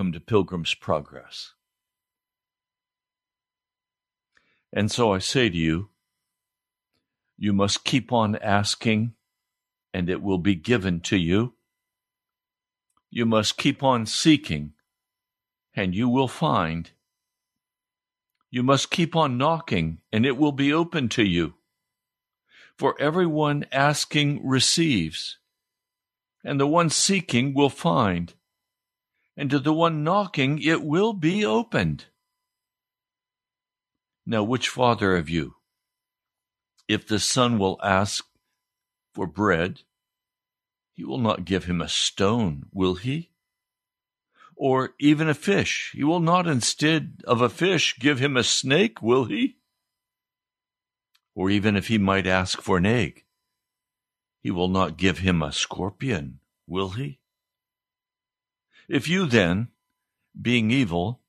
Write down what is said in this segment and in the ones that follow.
Welcome to Pilgrim's Progress. And so I say to you, you must keep on asking, and it will be given to you. You must keep on seeking, and you will find. You must keep on knocking, and it will be open to you. For everyone asking receives, and the one seeking will find, and to the one knocking it will be opened. Now, which father of you, if the son will ask for bread, he will not give him a stone, will he? Or even a fish, he will not instead of a fish give him a snake, will he? Or even if he might ask for an egg, he will not give him a scorpion, will he? If you then, being evil,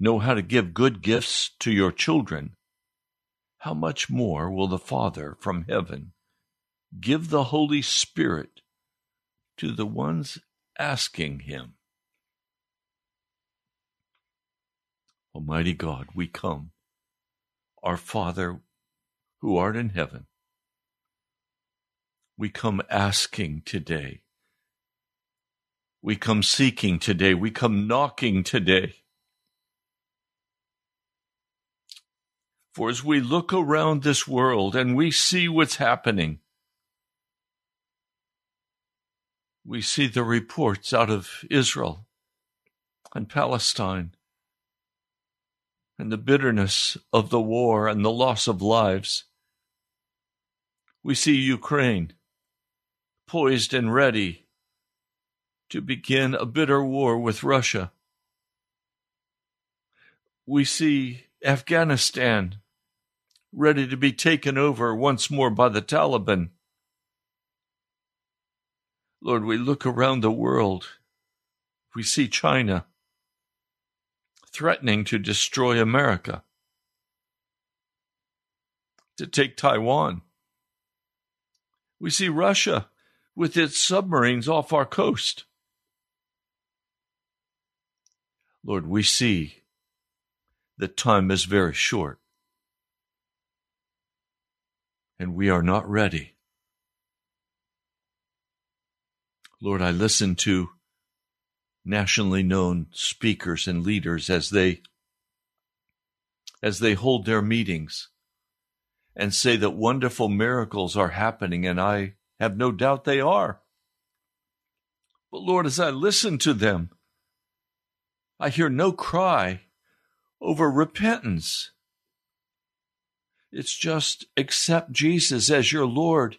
know how to give good gifts to your children, how much more will the Father from heaven give the Holy Spirit to the ones asking Him. Almighty God, we come, our Father who art in heaven. We come asking today. We come seeking today. We come knocking today. For as we look around this world and we see what's happening, we see the reports out of Israel and Palestine and the bitterness of the war and the loss of lives. We see Ukraine poised and ready to begin a bitter war with Russia. We see Afghanistan ready to be taken over once more by the Taliban. Lord, we look around the world. We see China threatening to destroy America, to take Taiwan. We see Russia with its submarines off our coast. Lord, we see that time is very short and we are not ready. Lord, I listen to nationally known speakers and leaders as they as they hold their meetings and say that wonderful miracles are happening and I have no doubt they are. But Lord, as I listen to them, I hear no cry over repentance. It's just accept Jesus as your Lord.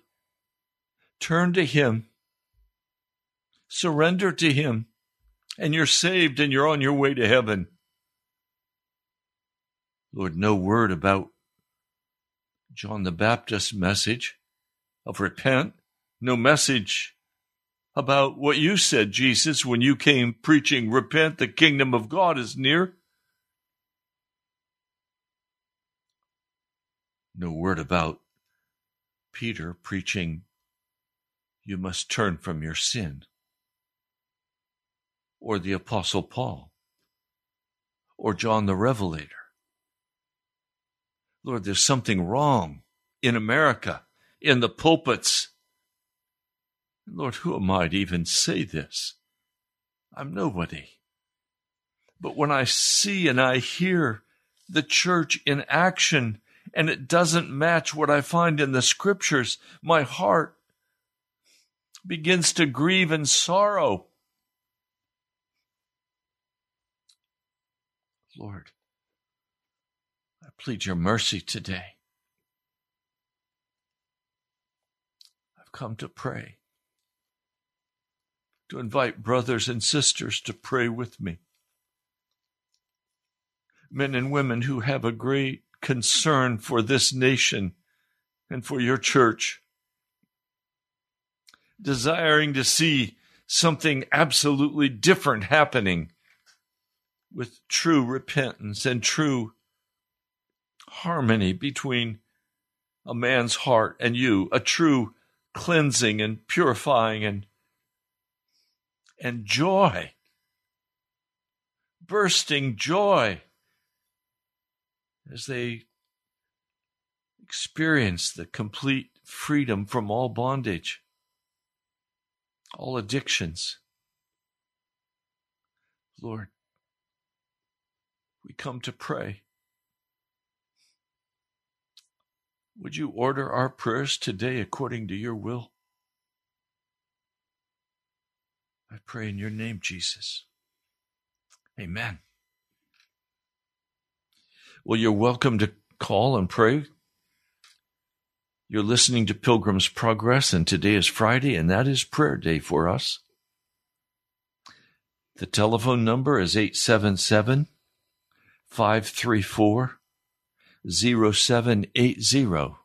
Turn to Him. Surrender to Him. And you're saved and you're on your way to heaven. Lord, no word about John the Baptist's message of repent. No message about what you said, Jesus, when you came preaching, repent, the kingdom of God is near. no word about Peter preaching, you must turn from your sin, or the Apostle Paul, or John the Revelator. Lord, there's something wrong in America, in the pulpits. Lord, who am I to even say this? I'm nobody. But when I see and I hear the church in action, and it doesn't match what I find in the scriptures, my heart begins to grieve and sorrow. Lord, I plead your mercy today. I've come to pray, to invite brothers and sisters to pray with me. Men and women who have a great concern for this nation and for your church, desiring to see something absolutely different happening with true repentance and true harmony between a man's heart and you, a true cleansing and purifying and and joy, bursting joy as they experience the complete freedom from all bondage, all addictions. Lord, we come to pray. Would you order our prayers today according to your will? I pray in your name, Jesus. Amen. Well, you're welcome to call and pray. You're listening to Pilgrim's Progress, and today is Friday, and that is prayer day for us. The telephone number is 877 534 0780.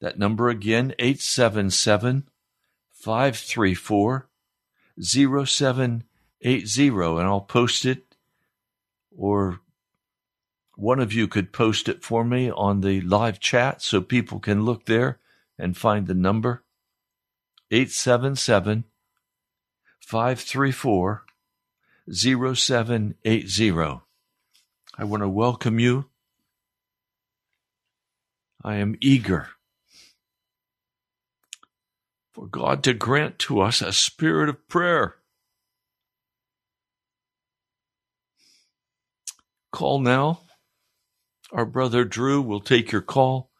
That number again, 877 534 0780, and I'll post it or one of you could post it for me on the live chat so people can look there and find the number 877 534 0780. I want to welcome you. I am eager for God to grant to us a spirit of prayer. Call now. Our brother Drew will take your call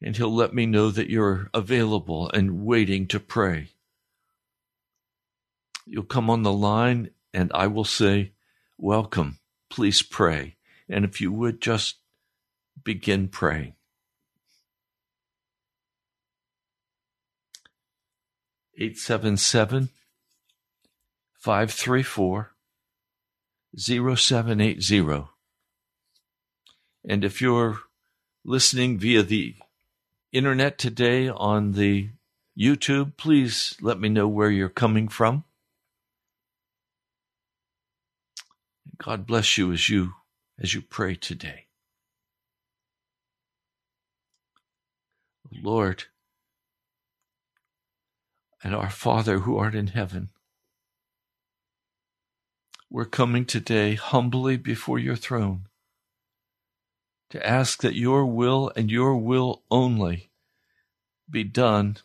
and he'll let me know that you're available and waiting to pray. You'll come on the line and I will say, Welcome, please pray. And if you would just begin praying. Eight seven seven five three four zero seven eight zero. And if you're listening via the internet today on the YouTube, please let me know where you're coming from. God bless you as you as you pray today. Lord and our Father who art in heaven, we're coming today humbly before your throne to ask that your will and your will only be done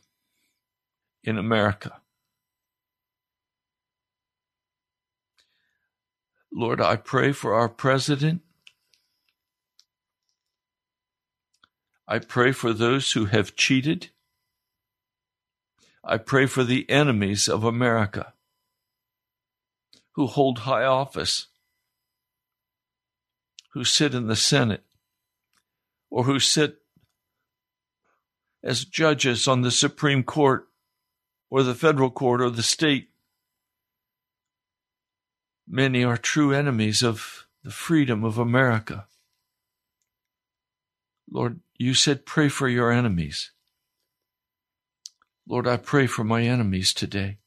in America. Lord, I pray for our president. I pray for those who have cheated. I pray for the enemies of America who hold high office, who sit in the Senate, or who sit as judges on the Supreme Court or the federal court or the state. Many are true enemies of the freedom of America. Lord, you said, pray for your enemies. Lord, I pray for my enemies today.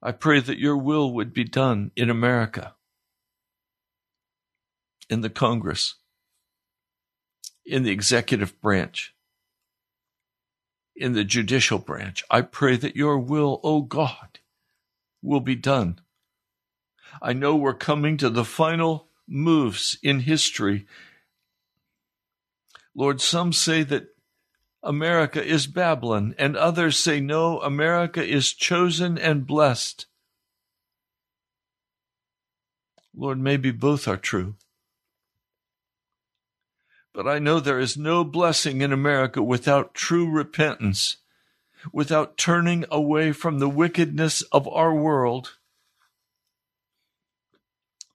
I pray that your will would be done in America, in the Congress, in the executive branch, in the judicial branch. I pray that your will, O oh God, will be done. I know we're coming to the final moves in history. Lord, some say that America is Babylon, and others say, no, America is chosen and blessed. Lord, maybe both are true. But I know there is no blessing in America without true repentance, without turning away from the wickedness of our world.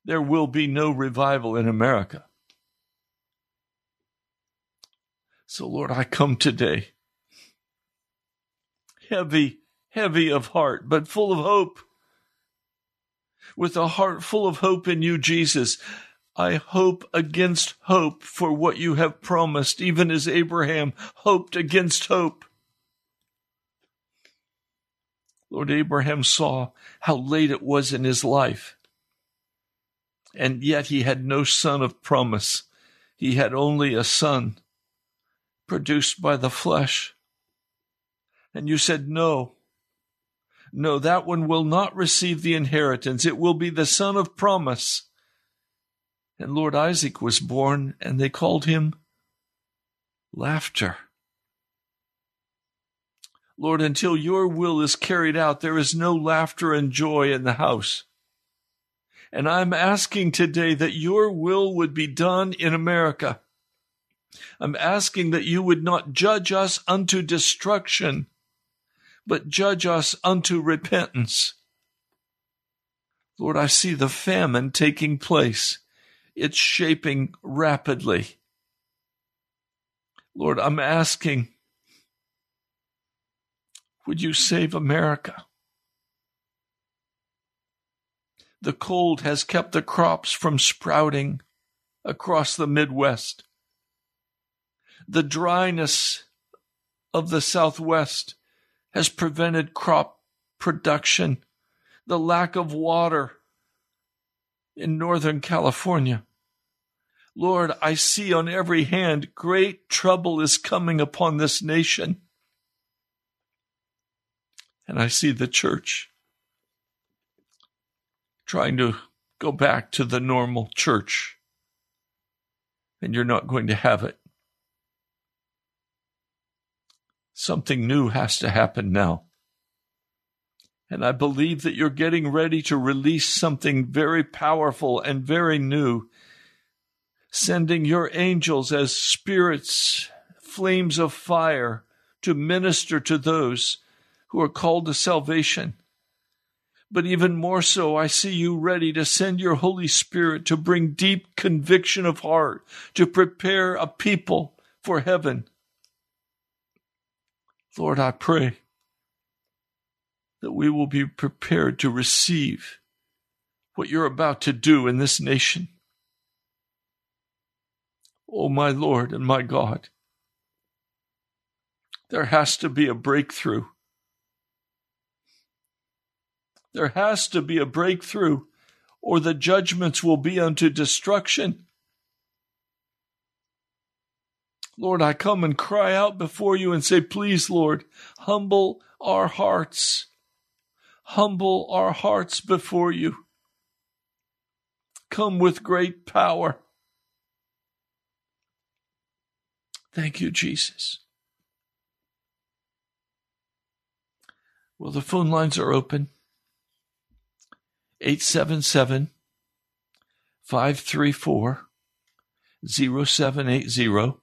There will be no revival in America. So, Lord, I come today heavy, heavy of heart, but full of hope. With a heart full of hope in you, Jesus. I hope against hope for what you have promised, even as Abraham hoped against hope. Lord Abraham saw how late it was in his life, and yet he had no son of promise. He had only a son produced by the flesh. And you said, No, no, that one will not receive the inheritance. It will be the son of promise. And Lord Isaac was born, and they called him laughter. Lord, until your will is carried out, there is no laughter and joy in the house. And I'm asking today that your will would be done in America. I'm asking that you would not judge us unto destruction, but judge us unto repentance. Lord, I see the famine taking place it's shaping rapidly. Lord, I'm asking, would you save America? The cold has kept the crops from sprouting across the Midwest. The dryness of the Southwest has prevented crop production. The lack of water in Northern California. Lord, I see on every hand great trouble is coming upon this nation. And I see the church trying to go back to the normal church. And you're not going to have it. Something new has to happen now. And I believe that you're getting ready to release something very powerful and very new, sending your angels as spirits, flames of fire, to minister to those who are called to salvation. But even more so, I see you ready to send your Holy Spirit to bring deep conviction of heart, to prepare a people for heaven. Lord, I pray that we will be prepared to receive what you're about to do in this nation. Oh, my Lord and my God, there has to be a breakthrough. There has to be a breakthrough, or the judgments will be unto destruction. Lord, I come and cry out before you and say, Please, Lord, humble our hearts humble our hearts before you. Come with great power. Thank you, Jesus. Well, the phone lines are open. 877 534 0780.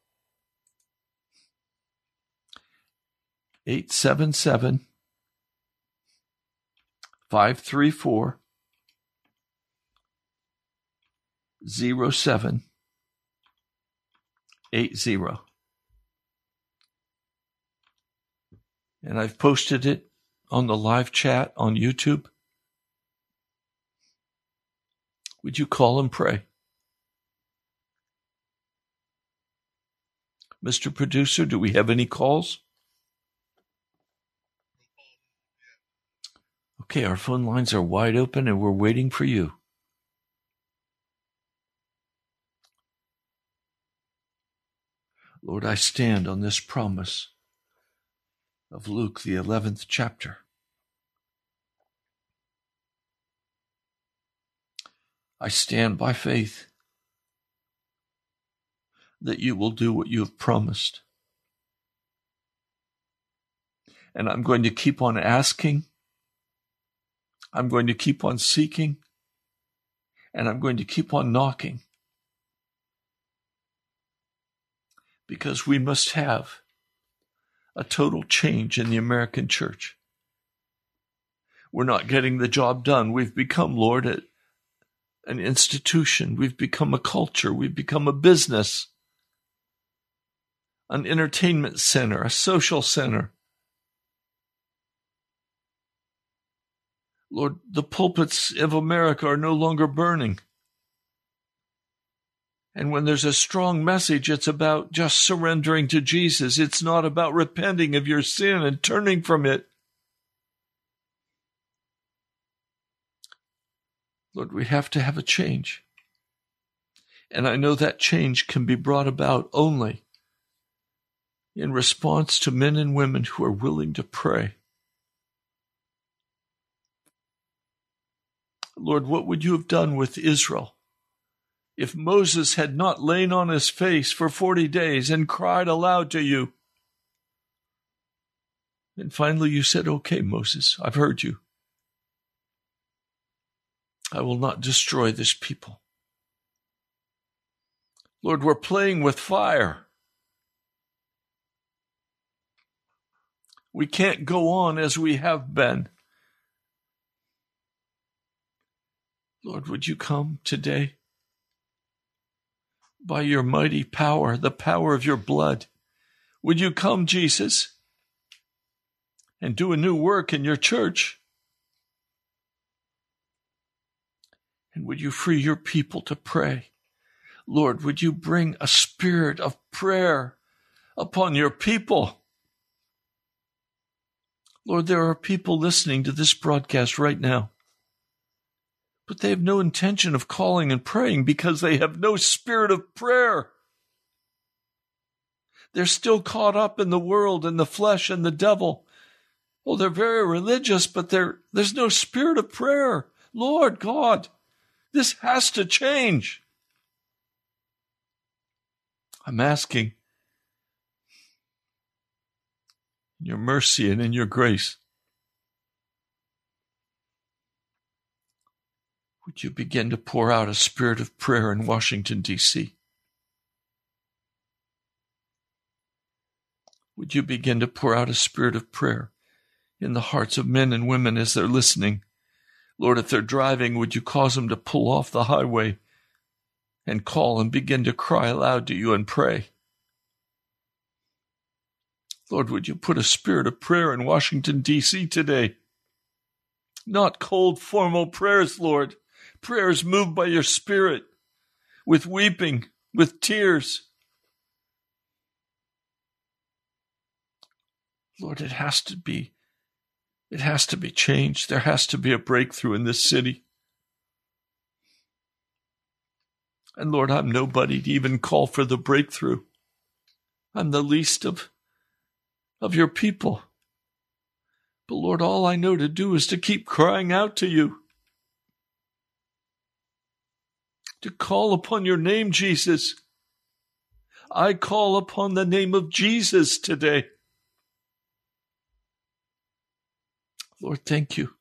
877 534 0780. And I've posted it on the live chat on YouTube. Would you call and pray? Mr. Producer, do we have any calls? Okay, our phone lines are wide open and we're waiting for you. Lord, I stand on this promise of Luke, the 11th chapter. I stand by faith that you will do what you have promised. And I'm going to keep on asking I'm going to keep on seeking and I'm going to keep on knocking because we must have a total change in the American church. We're not getting the job done. We've become, Lord, an institution. We've become a culture. We've become a business, an entertainment center, a social center. Lord, the pulpits of America are no longer burning. And when there's a strong message, it's about just surrendering to Jesus. It's not about repenting of your sin and turning from it. Lord, we have to have a change. And I know that change can be brought about only in response to men and women who are willing to pray Lord, what would you have done with Israel if Moses had not lain on his face for 40 days and cried aloud to you? And finally you said, Okay, Moses, I've heard you. I will not destroy this people. Lord, we're playing with fire. We can't go on as we have been. Lord, would you come today? By your mighty power, the power of your blood, would you come, Jesus, and do a new work in your church? And would you free your people to pray? Lord, would you bring a spirit of prayer upon your people? Lord, there are people listening to this broadcast right now but they have no intention of calling and praying because they have no spirit of prayer. They're still caught up in the world and the flesh and the devil. Oh, they're very religious, but there's no spirit of prayer. Lord God, this has to change. I'm asking in your mercy and in your grace. Would you begin to pour out a spirit of prayer in Washington, D.C.? Would you begin to pour out a spirit of prayer in the hearts of men and women as they're listening? Lord, if they're driving, would you cause them to pull off the highway and call and begin to cry aloud to you and pray? Lord, would you put a spirit of prayer in Washington, D.C. today? Not cold, formal prayers, Lord, prayers moved by your spirit, with weeping, with tears. Lord, it has to be, it has to be changed. There has to be a breakthrough in this city. And Lord, I'm nobody to even call for the breakthrough. I'm the least of, of your people. But Lord, all I know to do is to keep crying out to you. To call upon your name, Jesus. I call upon the name of Jesus today. Lord, thank you.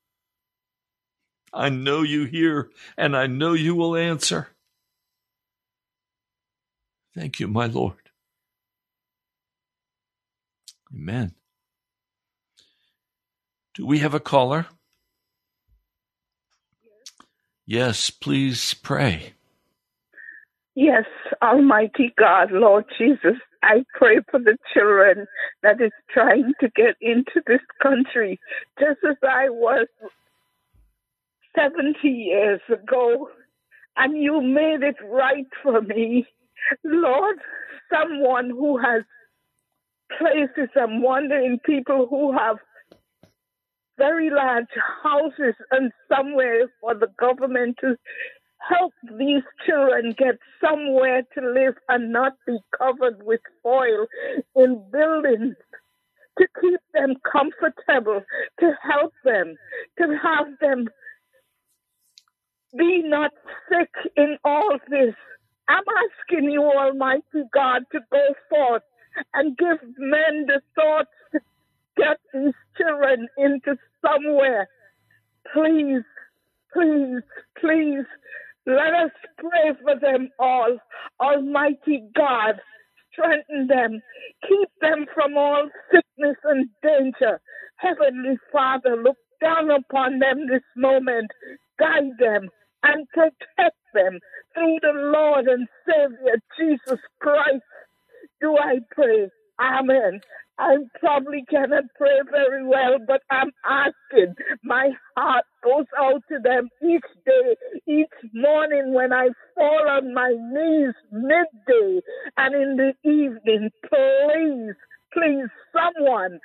I know you hear and I know you will answer. Thank you, my Lord. Amen. Do we have a caller? Yes, please pray. Yes, Almighty God, Lord Jesus, I pray for the children that is trying to get into this country, just as I was 70 years ago, and you made it right for me. Lord, someone who has places, I'm wondering people who have very large houses and somewhere for the government to help these children get somewhere to live and not be covered with foil in buildings to keep them comfortable, to help them, to have them be not sick in all this. I'm asking you, Almighty God, to go forth and give men the thoughts to get these children into somewhere. Please, please, please let us pray for them all. Almighty God, strengthen them, keep them from all sickness and danger. Heavenly Father, look down upon them this moment, guide them, and protect them through the Lord and Savior Jesus Christ. Do I pray? Amen. I probably cannot pray very well, but I'm asking. My heart goes out to them each day, each morning when I fall on my knees midday and in the evening. Please, please, someone,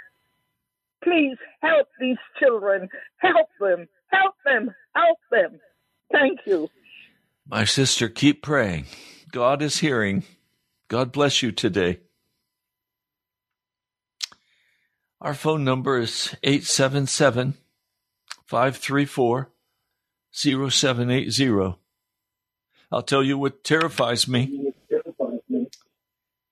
please help these children. Help them, help them, help them. Thank you. My sister, keep praying. God is hearing. God bless you today. Our phone number is 877 534 0780. I'll tell you what terrifies me.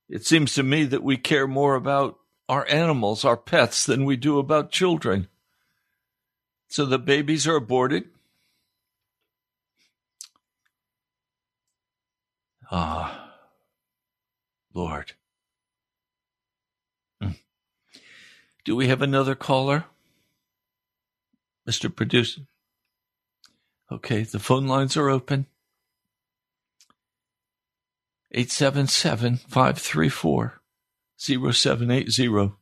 It seems to me that we care more about our animals, our pets, than we do about children. So the babies are aborted. Ah, Lord. Do we have another caller? Mr. Producer? Okay, the phone lines are open. 877 534 0780.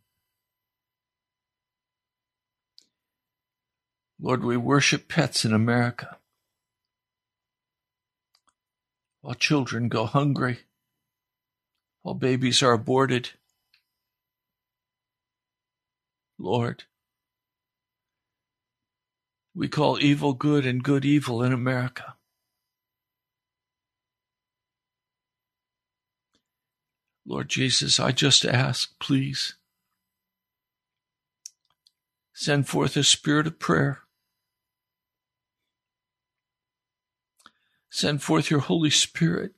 Lord, we worship pets in America. While children go hungry, while babies are aborted, Lord. We call evil good and good evil in America. Lord Jesus, I just ask, please, send forth a spirit of prayer. Send forth your Holy Spirit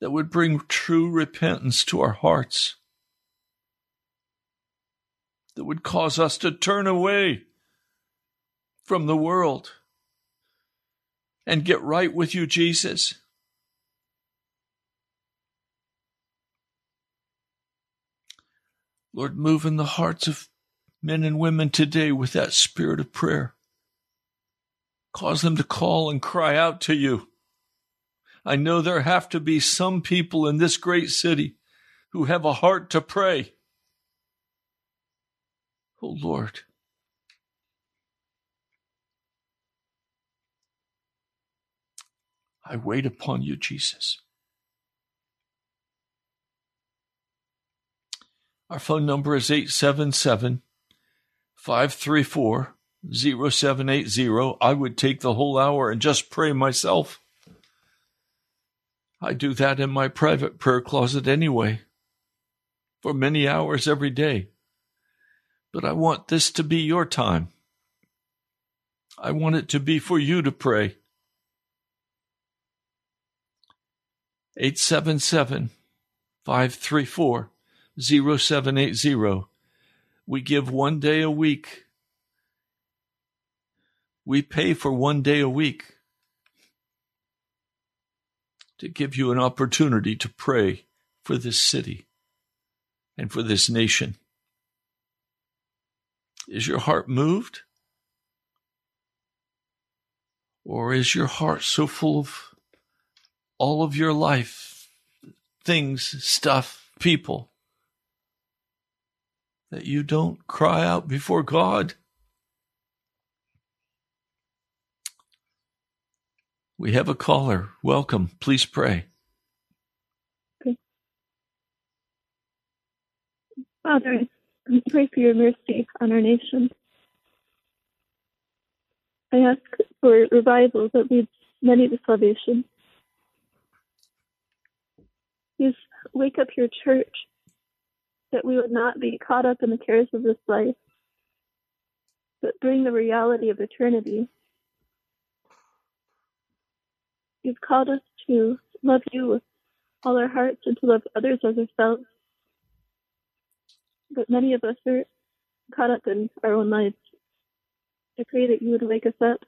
that would bring true repentance to our hearts, that would cause us to turn away from the world and get right with you, Jesus. Lord, move in the hearts of men and women today with that spirit of prayer. Cause them to call and cry out to you. I know there have to be some people in this great city who have a heart to pray. Oh Lord. I wait upon you, Jesus. Our phone number is 877 534 0780. I would take the whole hour and just pray myself. I do that in my private prayer closet anyway, for many hours every day. But I want this to be your time. I want it to be for you to pray. 877 534 0780. We give one day a week. We pay for one day a week to give you an opportunity to pray for this city and for this nation. Is your heart moved? Or is your heart so full of all of your life, things, stuff, people, that you don't cry out before God. We have a caller. Welcome. Please pray. Father, I pray for your mercy on our nation. I ask for revival that leads many to salvation. Please wake up your church that we would not be caught up in the cares of this life, but bring the reality of eternity. You've called us to love you with all our hearts and to love others as ourselves. But many of us are caught up in our own lives. I pray that you would wake us up,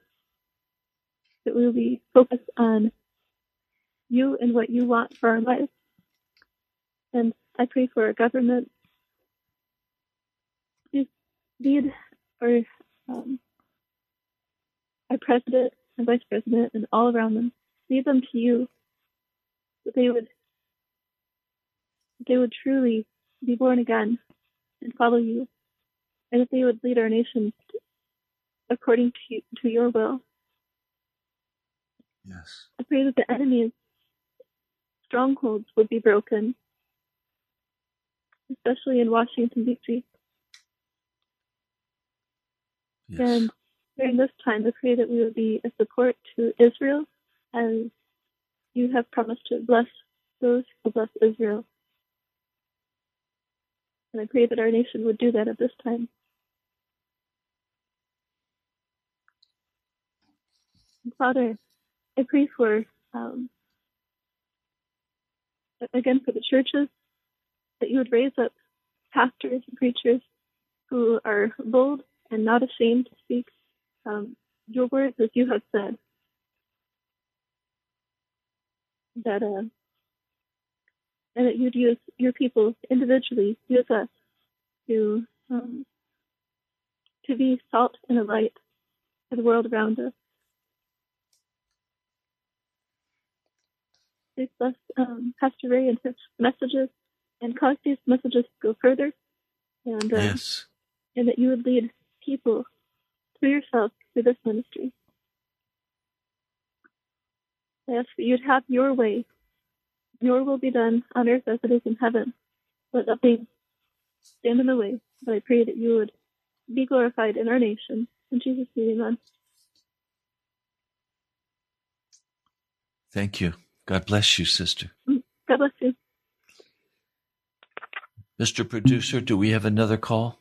that we will be focused on you and what you want for our lives. And I pray for our government. Please lead our, um, our president and vice president and all around them. Lead them to you, that they would they would truly be born again and follow you, and that they would lead our nation according to to your will. Yes. I pray that the enemy's strongholds would be broken especially in Washington, D.C. Yes. And during this time, I pray that we would be a support to Israel as you have promised to bless those who bless Israel. And I pray that our nation would do that at this time. Father, I pray for, um, again, for the churches that you would raise up pastors and preachers who are bold and not ashamed to speak um, your words as you have said. That uh, and that you'd use your people individually, use us to um, to be salt and a light to the world around us. Please bless um, Pastor Ray and his messages and cause these messages to go further, and uh, yes. and that you would lead people through yourself through this ministry. I ask that you'd have your way. Your will be done on earth as it is in heaven. Let nothing stand in the way. But I pray that you would be glorified in our nation. In Jesus' name, amen. Thank you. God bless you, sister. Mm, God bless you. Mr. Producer, do we have another call?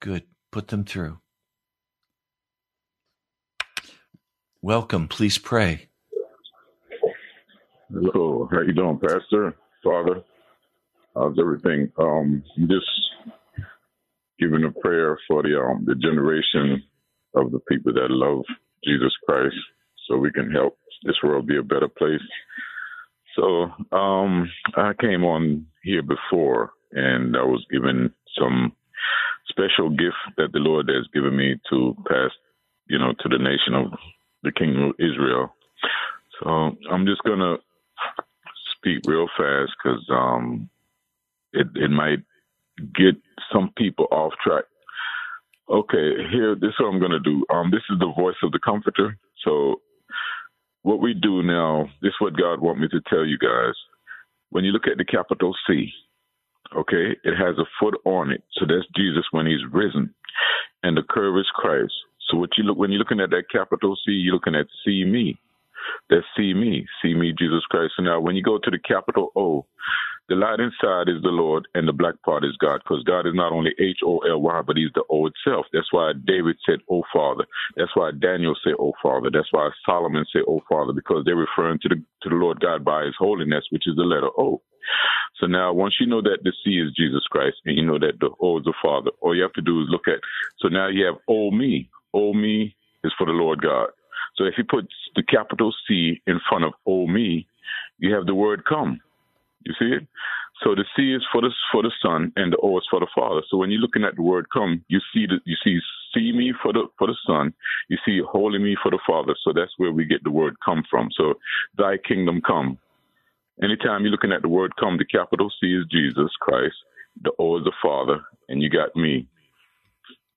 Good. Put them through. Welcome. Please pray. Hello, how you doing, Pastor, Father? How's everything? Um, just giving a prayer for the um the generation of the people that love Jesus Christ, so we can help this world be a better place. So um, I came on here before, and I was given some special gift that the Lord has given me to pass, you know, to the nation of the Kingdom of Israel. So I'm just gonna speak real fast because um, it it might get some people off track. Okay, here this is what I'm gonna do. Um, this is the voice of the Comforter. So what we do now, this is what God want me to tell you guys. When you look at the capital C, okay, it has a foot on it. So that's Jesus when he's risen. And the curve is Christ. So what you look when you're looking at that capital C, you're looking at see me. That's see me. See me, Jesus Christ. So now when you go to the capital O, the light inside is the Lord and the black part is God, because God is not only H O L Y, but He's the O itself. That's why David said, "O Father." That's why Daniel said, "O Father." That's why Solomon said, "O Father," because they're referring to the to the Lord God by His holiness, which is the letter O. So now, once you know that the C is Jesus Christ, and you know that the O is the Father, all you have to do is look at. So now you have O me. O me is for the Lord God. So if you put the capital C in front of O me, you have the word come. You see it? So the C is for the for the Son and the O is for the Father. So when you're looking at the word come, you see the you see see me for the for the Son, you see holy me for the Father. So that's where we get the word come from. So thy kingdom come. Anytime you're looking at the word come, the capital C is Jesus Christ, the O is the Father, and you got me.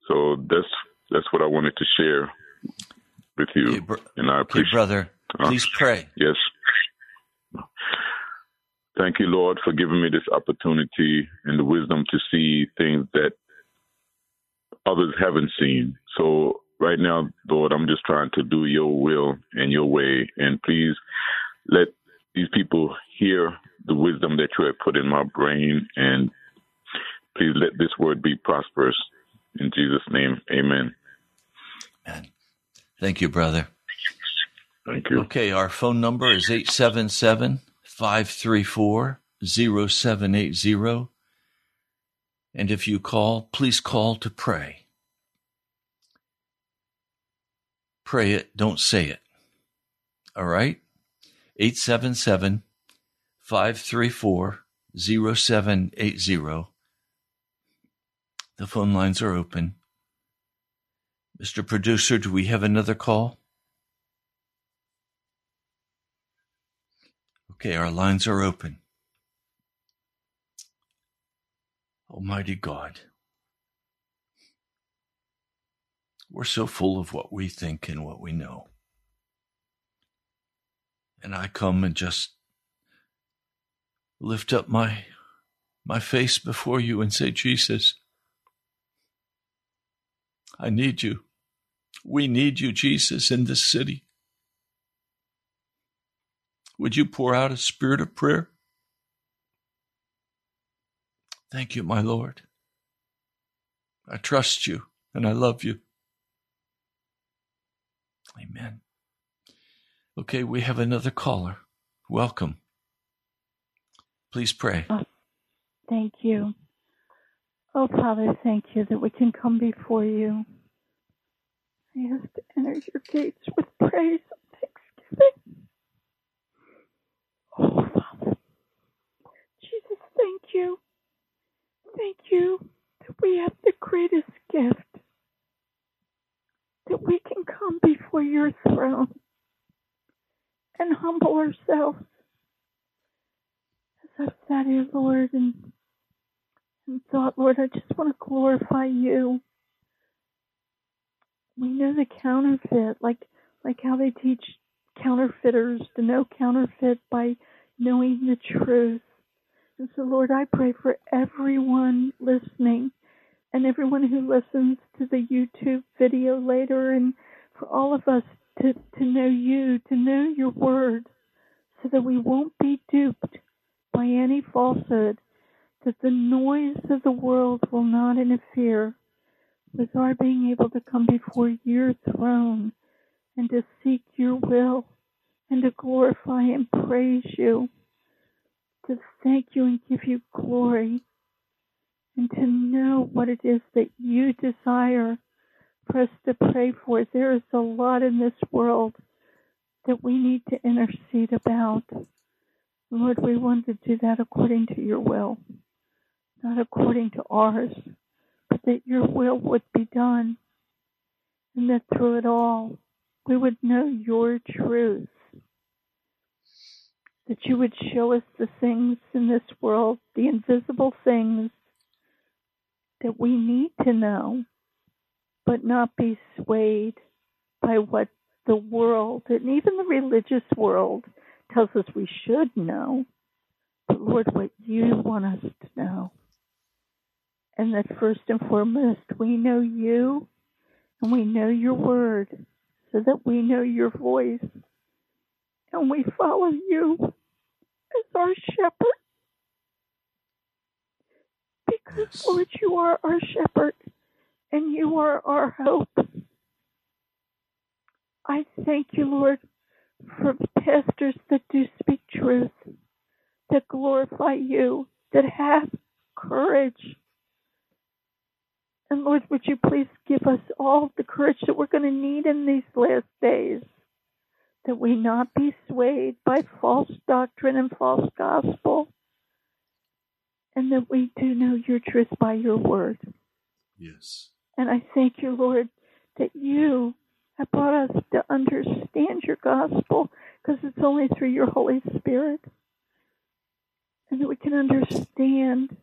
So that's that's what I wanted to share with you, Okay, br- and I okay, appreciate. brother, Uh, please pray. Yes. Thank you, Lord, for giving me this opportunity and the wisdom to see things that others haven't seen. So, right now, Lord, I'm just trying to do your will and your way. And please let these people hear the wisdom that you have put in my brain. And please let this word be prosperous. In Jesus' name, amen. Amen. Thank you, brother. Thank you. Okay, our phone number is 877 534 0780. And if you call, please call to pray. Pray it, don't say it. All right? 877 534 0780. The phone lines are open. Mr. Producer, do we have another call? Okay, our lines are open. Almighty God, we're so full of what we think and what we know. And I come and just lift up my my face before you and say, Jesus, I need you. We need you, Jesus, in this city. Would you pour out a spirit of prayer? Thank you, my Lord. I trust you and I love you. Amen. Okay, we have another caller. Welcome. Please pray. Thank you. Oh, Father, thank you that we can come before you. I ask to enter your gates with praise and thanksgiving. Oh, Father, Jesus, thank you. Thank you that we have the greatest gift, that we can come before your throne and humble ourselves. As I've sat here, Lord, and, and thought, Lord, I just want to glorify you. We know the counterfeit, like like how they teach counterfeiters to know counterfeit by knowing the truth. And so, Lord, I pray for everyone listening and everyone who listens to the YouTube video later, and for all of us to, to know you, to know your word, so that we won't be duped by any falsehood, that the noise of the world will not interfere with our being able to come before your throne and to seek your will and to glorify and praise you, to thank you and give you glory, and to know what it is that you desire for us to pray for. There is a lot in this world that we need to intercede about. Lord, we want to do that according to your will, not according to ours, but that your will would be done, and that through it all we would know your truth. That you would show us the things in this world, the invisible things that we need to know, but not be swayed by what the world and even the religious world tells us we should know. But Lord, what you want us to know. And that first and foremost, we know you and we know your word so that we know your voice and we follow you as our shepherd. Because, Lord, you are our shepherd and you are our hope. I thank you, Lord, for pastors that do speak truth, that glorify you, that have courage. And Lord, would you please give us all the courage that we're going to need in these last days, that we not be swayed by false doctrine and false gospel, and that we do know your truth by your word. Yes. And I thank you, Lord, that you have brought us to understand your gospel because it's only through your Holy Spirit. And that we can understand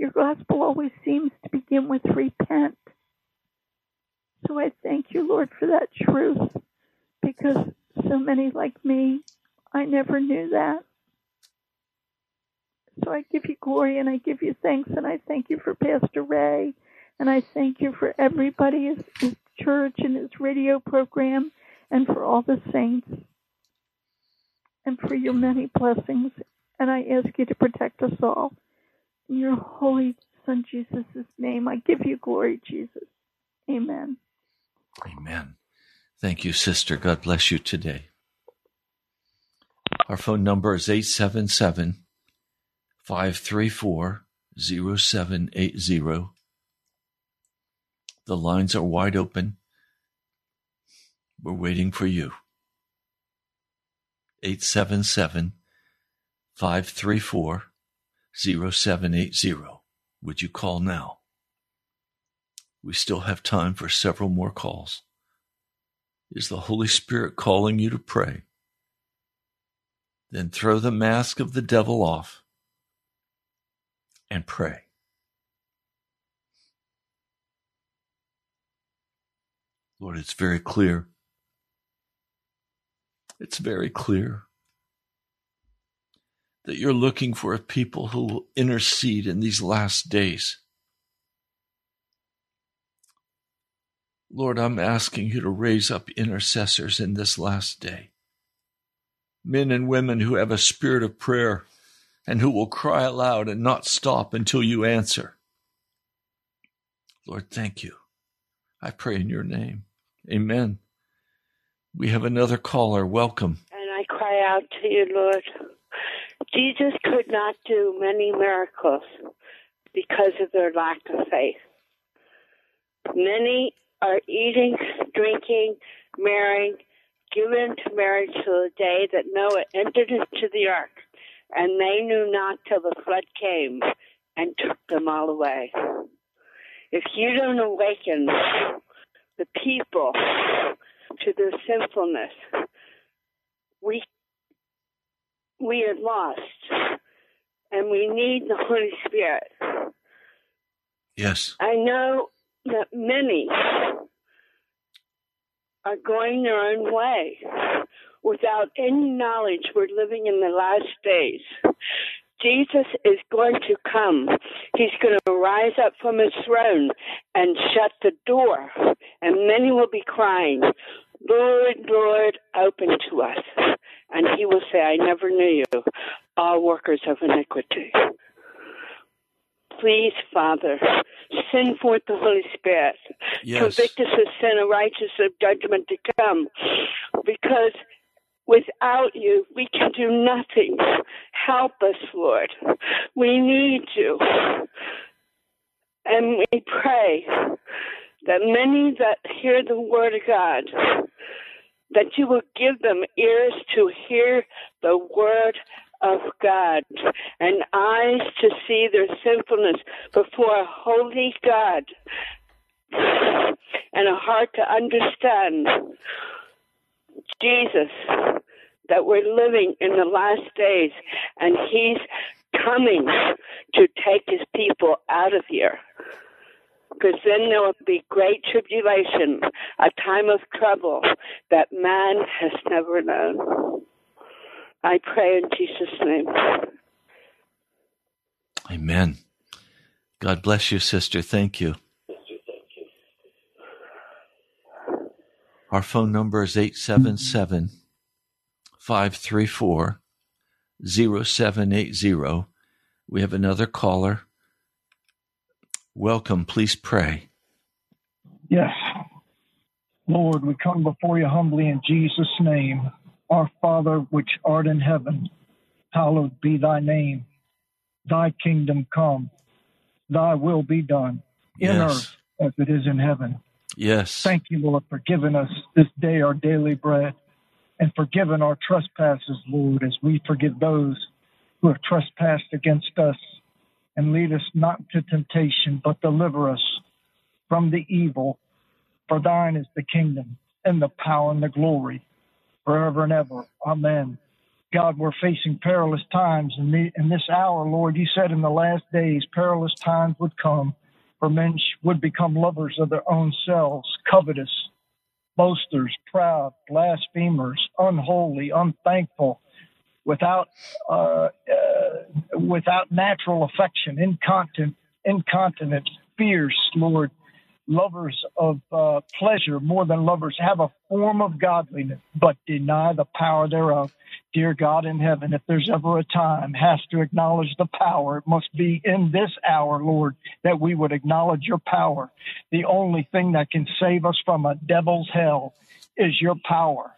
your gospel always seems to begin with repent. So I thank you, Lord, for that truth because so many like me, I never knew that. So I give you glory and I give you thanks and I thank you for Pastor Ray and I thank you for everybody, his, his church and his radio program, and for all the saints, and for your many blessings. And I ask you to protect us all. In your holy Son Jesus' name, I give you glory, Jesus. Amen. Amen. Thank you, sister. God bless you today. Our phone number is 877 534 0780. The lines are wide open. We're waiting for you. 877 534 0780. Would you call now? We still have time for several more calls. Is the Holy Spirit calling you to pray? Then throw the mask of the devil off and pray. Lord, it's very clear. It's very clear that you're looking for a people who will intercede in these last days. Lord, I'm asking you to raise up intercessors in this last day. Men and women who have a spirit of prayer and who will cry aloud and not stop until you answer. Lord, thank you. I pray in your name. Amen. We have another caller. Welcome. And I cry out to you, Lord. Jesus could not do many miracles because of their lack of faith. Many are eating, drinking, marrying, given to marriage till the day that Noah entered into the ark, and they knew not till the flood came and took them all away. If you don't awaken the people to their sinfulness, we we are lost, and we need the Holy Spirit. Yes. I know that many are going their own way without any knowledge we're living in the last days. Jesus is going to come. He's going to rise up from his throne and shut the door, and many will be crying, Lord, Lord, open to us. And he will say, I never knew you, all workers of iniquity. Please, Father, send forth the Holy Spirit. Yes. Convict us of sin and righteousness of judgment to come. Because without you, we can do nothing. Help us, Lord. We need you. And we pray that many that hear the word of God, that you will give them ears to hear the word of God and eyes to see their sinfulness before a holy God and a heart to understand Jesus that we're living in the last days and he's coming to take his people out of here because then there will be great tribulation, a time of trouble that man has never known. I pray in Jesus' name. Amen. God bless you, sister. Thank you. Our phone number is 877 534 0780. We have another caller. Welcome. Please pray. Yes. Lord, we come before you humbly in Jesus' name. Our Father, which art in heaven, hallowed be thy name. Thy kingdom come, thy will be done in Yes. earth as it is in heaven. Yes. Thank you, Lord, for giving us this day our daily bread and forgiving our trespasses, Lord, as we forgive those who have trespassed against us. And lead us not into temptation, but deliver us from the evil. For thine is the kingdom and the power and the glory forever and ever. Amen. God, we're facing perilous times in, the, in this hour, Lord. You said in the last days perilous times would come, for men would become lovers of their own selves, covetous, boasters, proud, blasphemers, unholy, unthankful, without uh, uh, without natural affection, incontinent, incontinent, fierce, Lord, lovers of uh, pleasure more than lovers, have a form of godliness, but deny the power thereof. Dear God in heaven, if there's ever a time has to acknowledge the power, it must be in this hour, Lord, that we would acknowledge your power. The only thing that can save us from a devil's hell is your power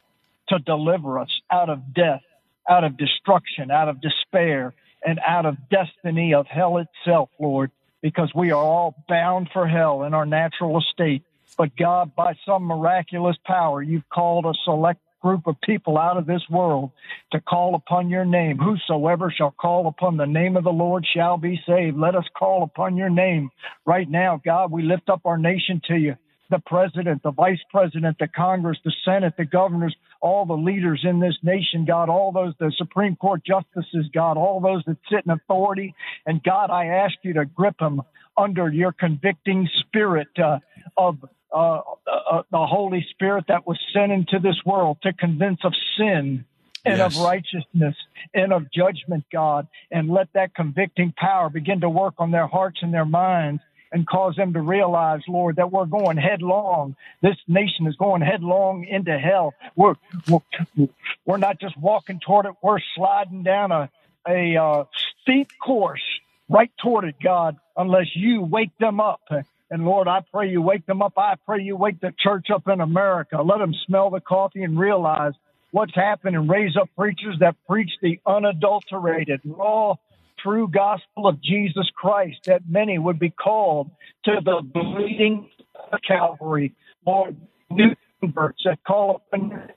to deliver us out of death, out of destruction, out of despair, and out of destiny of hell itself, Lord, because we are all bound for hell in our natural estate. But God, by some miraculous power, you've called a select group of people out of this world to call upon your name. Whosoever shall call upon the name of the Lord shall be saved. Let us call upon your name right now, God. We lift up our nation to you. The president, the vice president, the Congress, the Senate, the governors, all the leaders in this nation, God, all those, the Supreme Court justices, God, all those that sit in authority. And God, I ask you to grip them under your convicting spirit uh, of uh, uh, the Holy Spirit that was sent into this world to convince of sin and Yes. of righteousness and of judgment, God, and let that convicting power begin to work on their hearts and their minds and cause them to realize, Lord, that we're going headlong. This nation is going headlong into hell. We're we're, we're not just walking toward it; we're sliding down a a uh, steep course right toward it, God. Unless you wake them up. And Lord, I pray you wake them up. I pray you wake the church up in America. Let them smell the coffee and realize what's happened and raise up preachers that preach the unadulterated, raw, true gospel of Jesus Christ, that many would be called to the bleeding of Calvary. Lord, new converts that call upon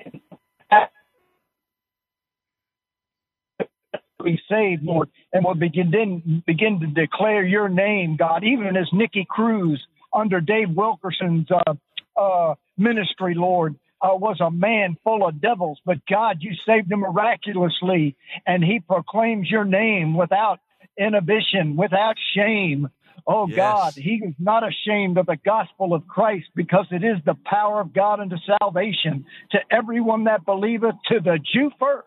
be saved, Lord, and will begin begin to declare your name, God, even as Nicky Cruz under Dave Wilkerson's uh, uh, ministry, Lord, uh, was a man full of devils, but God, you saved him miraculously, and he proclaims your name without inhibition, without shame. Oh Yes. God, he is not ashamed of the gospel of Christ because it is the power of God unto salvation to everyone that believeth, to the Jew first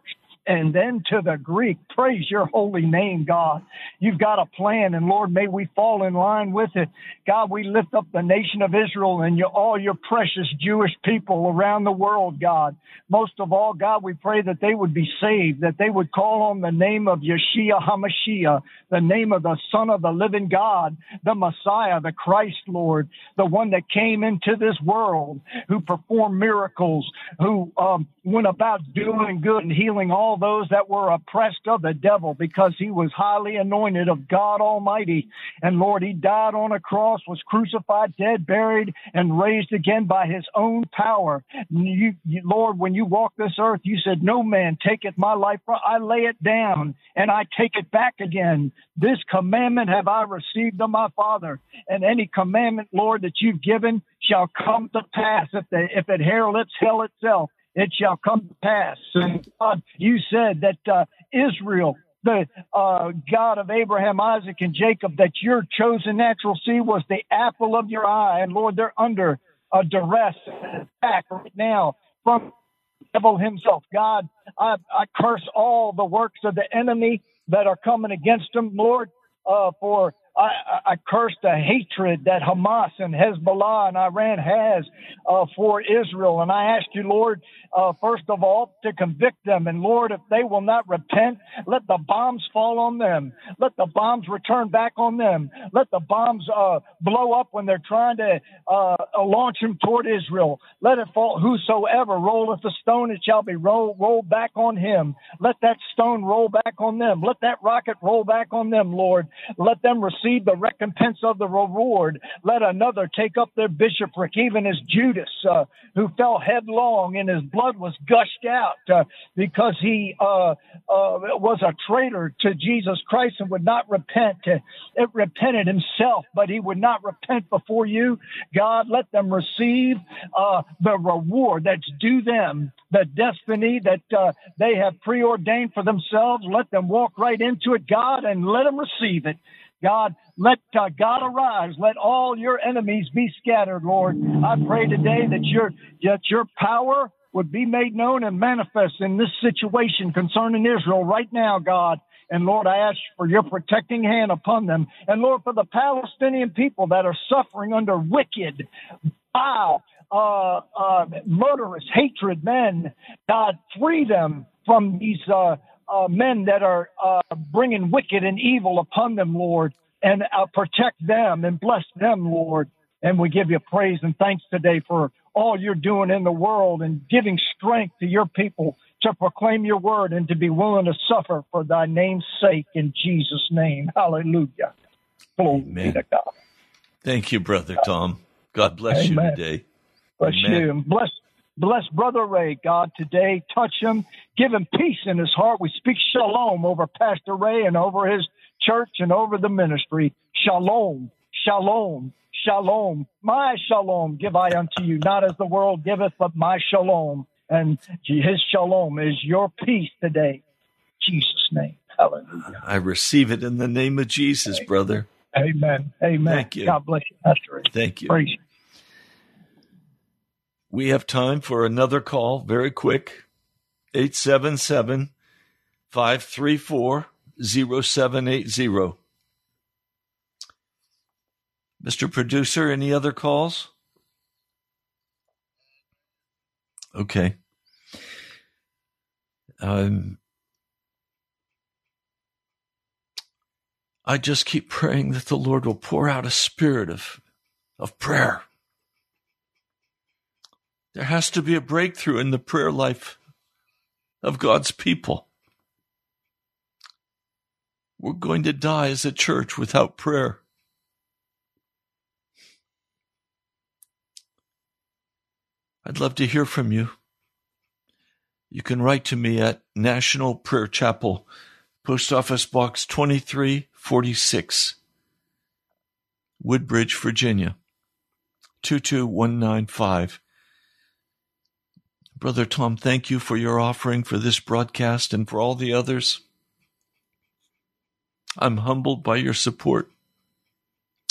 and then to the Greek. Praise your holy name, God. You've got a plan, and Lord, may we fall in line with it. God, we lift up the nation of Israel and your, all your precious Jewish people around the world, God. Most of all, God, we pray that they would be saved, that they would call on the name of Yeshua HaMashiach, the name of the Son of the living God, the Messiah, the Christ, Lord, the one that came into this world, who performed miracles, who um, went about doing good and healing all those that were oppressed of the devil because he was highly anointed of God Almighty. And Lord, he died on a cross, was crucified, dead, buried, and raised again by his own power. You, you, Lord, when you walked this earth, you said, No man taketh my life, I lay it down and I take it back again. This commandment have I received of my Father, and any commandment, Lord, that you've given shall come to pass if, the, if it hair lips hell itself it shall come to pass. And God, you said that uh, Israel, the uh, God of Abraham, Isaac, and Jacob, that your chosen natural seed was the apple of your eye. And Lord, they're under a duress attack right now from devil himself. God, I, I curse all the works of the enemy that are coming against them, Lord, uh, for I, I curse the hatred that Hamas and Hezbollah and Iran has uh, for Israel. And I ask you, Lord, uh, first of all, to convict them. And Lord, if they will not repent, let the bombs fall on them. Let the bombs return back on them. Let the bombs uh, blow up when they're trying to uh, launch them toward Israel. Let it fall. Whosoever rolleth a stone, it shall be rolled, rolled back on him. Let that stone roll back on them. Let that rocket roll back on them, Lord. Let them receive the recompense of the reward. Let another take up their bishopric, even as Judas, uh, who fell headlong and his blood was gushed out uh, because he uh, uh, was a traitor to Jesus Christ and would not repent. It repented himself, but he would not repent before you. God, let them receive uh, the reward that's due them, the destiny that uh, they have preordained for themselves. Let them walk right into it, God, and let them receive it. God, let uh, God arise. Let all your enemies be scattered, Lord. I pray today that your that your power would be made known and manifest in this situation concerning Israel right now, God. And Lord, I ask for your protecting hand upon them. And Lord, for the Palestinian people that are suffering under wicked, vile, uh, uh, murderous hatred men, God, free them from these uh, uh men that are uh, bringing wicked and evil upon them, Lord, and uh, protect them and bless them, Lord. And we give you praise and thanks today for all you're doing in the world and giving strength to your people to proclaim your word and to be willing to suffer for thy name's sake in Jesus' name. Hallelujah. Glory Amen. to God. Thank you, Brother Tom. God bless Amen. you today. Bless Amen. you. And bless bless Brother Ray, God, today. Touch him. Give him peace in his heart. We speak shalom over Pastor Ray and over his church and over the ministry. Shalom. Shalom. Shalom. My shalom give I unto you, not as the world giveth, but my shalom. And his shalom is your peace today. Jesus' name. Hallelujah. I receive it in the name of Jesus, Amen. brother. Amen. Amen. Thank you. God bless you, Pastor. Ray. Thank you. Praise you. We have time for another call, very quick. 877 534 0780. Mr. Producer, any other calls? Okay. Um, I just keep praying that the Lord will pour out a spirit of, of prayer. There has to be a breakthrough in the prayer life of God's people. We're going to die as a church without prayer. I'd love to hear from you. You can write to me at National Prayer Chapel, Post Office Box 2346, Woodbridge, Virginia 22195. Brother Tom, thank you for your offering for this broadcast and for all the others. I'm humbled by your support.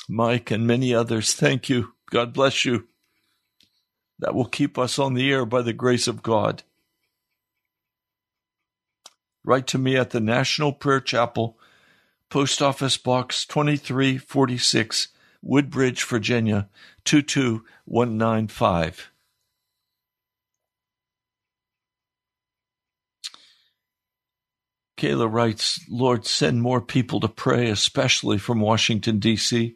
Mike and many others, thank you. God bless you that will keep us on the air by the grace of God. Write to me at the National Prayer Chapel, Post Office Box 2346, Woodbridge, Virginia 22195. Kayla writes, Lord, send more people to pray, especially from Washington, D.C.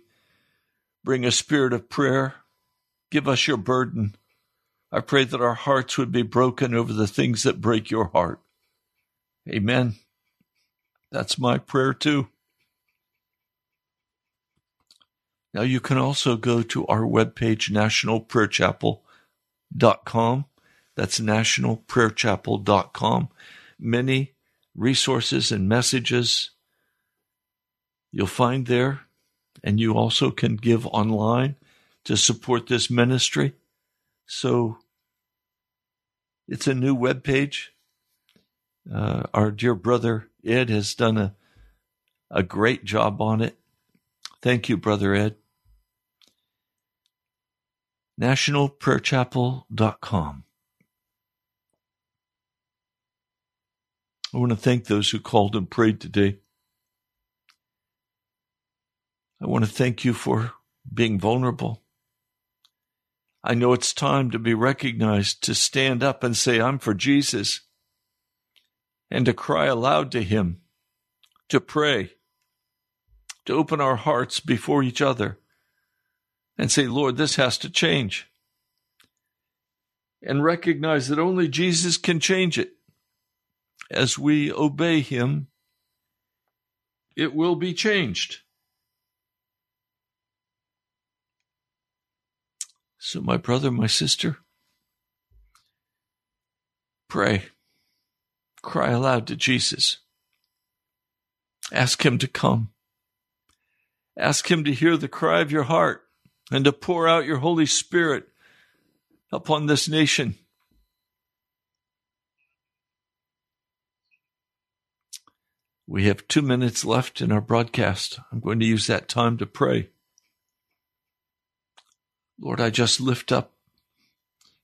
Bring a spirit of prayer. Give us your burden. I pray that our hearts would be broken over the things that break your heart. Amen. That's my prayer too. Now you can also go to our webpage, nationalprayerchapel.com. That's nationalprayerchapel.com. Many resources and messages you'll find there. And you also can give online to support this ministry. So it's a new web page. Uh, our dear brother Ed has done a, a great job on it. Thank you, Brother Ed. NationalPrayerChapel.com. I want to thank those who called and prayed today. I want to thank you for being vulnerable. I know it's time to be recognized, to stand up and say, I'm for Jesus, and to cry aloud to Him, to pray, to open our hearts before each other and say, Lord, this has to change. And recognize that only Jesus can change it as we obey him, it will be changed. So, my brother, my sister, pray. Cry aloud to Jesus. Ask him to come. Ask him to hear the cry of your heart and to pour out your Holy Spirit upon this nation. We have two minutes left in our broadcast. I'm going to use that time to pray. Lord, I just lift up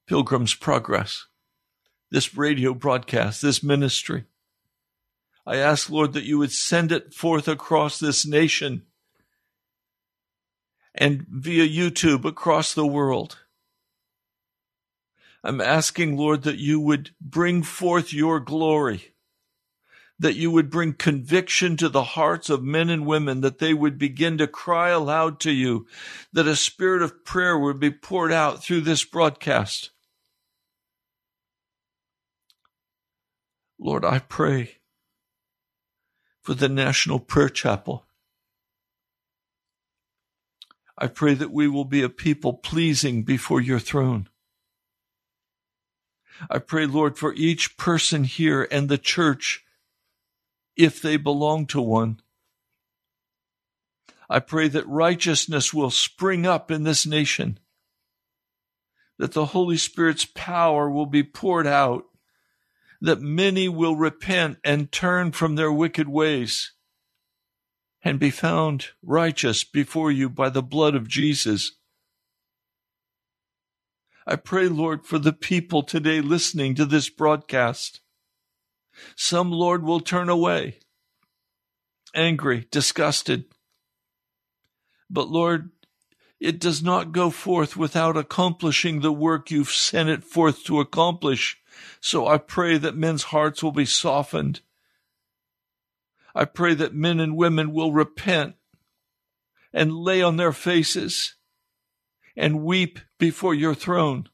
Pilgrim's Progress, this radio broadcast, this ministry. I ask, Lord, that you would send it forth across this nation and via YouTube across the world. I'm asking, Lord, that you would bring forth your glory that you would bring conviction to the hearts of men and women, that they would begin to cry aloud to you, that a spirit of prayer would be poured out through this broadcast. Lord, I pray for the National Prayer Chapel. I pray that we will be a people pleasing before your throne. I pray, Lord, for each person here and the church if they belong to one. I pray that righteousness will spring up in this nation, that the Holy Spirit's power will be poured out, that many will repent and turn from their wicked ways and be found righteous before you by the blood of Jesus. I pray, Lord, for the people today listening to this broadcast some, Lord, will turn away, angry, disgusted. But, Lord, it does not go forth without accomplishing the work you've sent it forth to accomplish. So I pray that men's hearts will be softened. I pray that men and women will repent and lay on their faces and weep before your throne.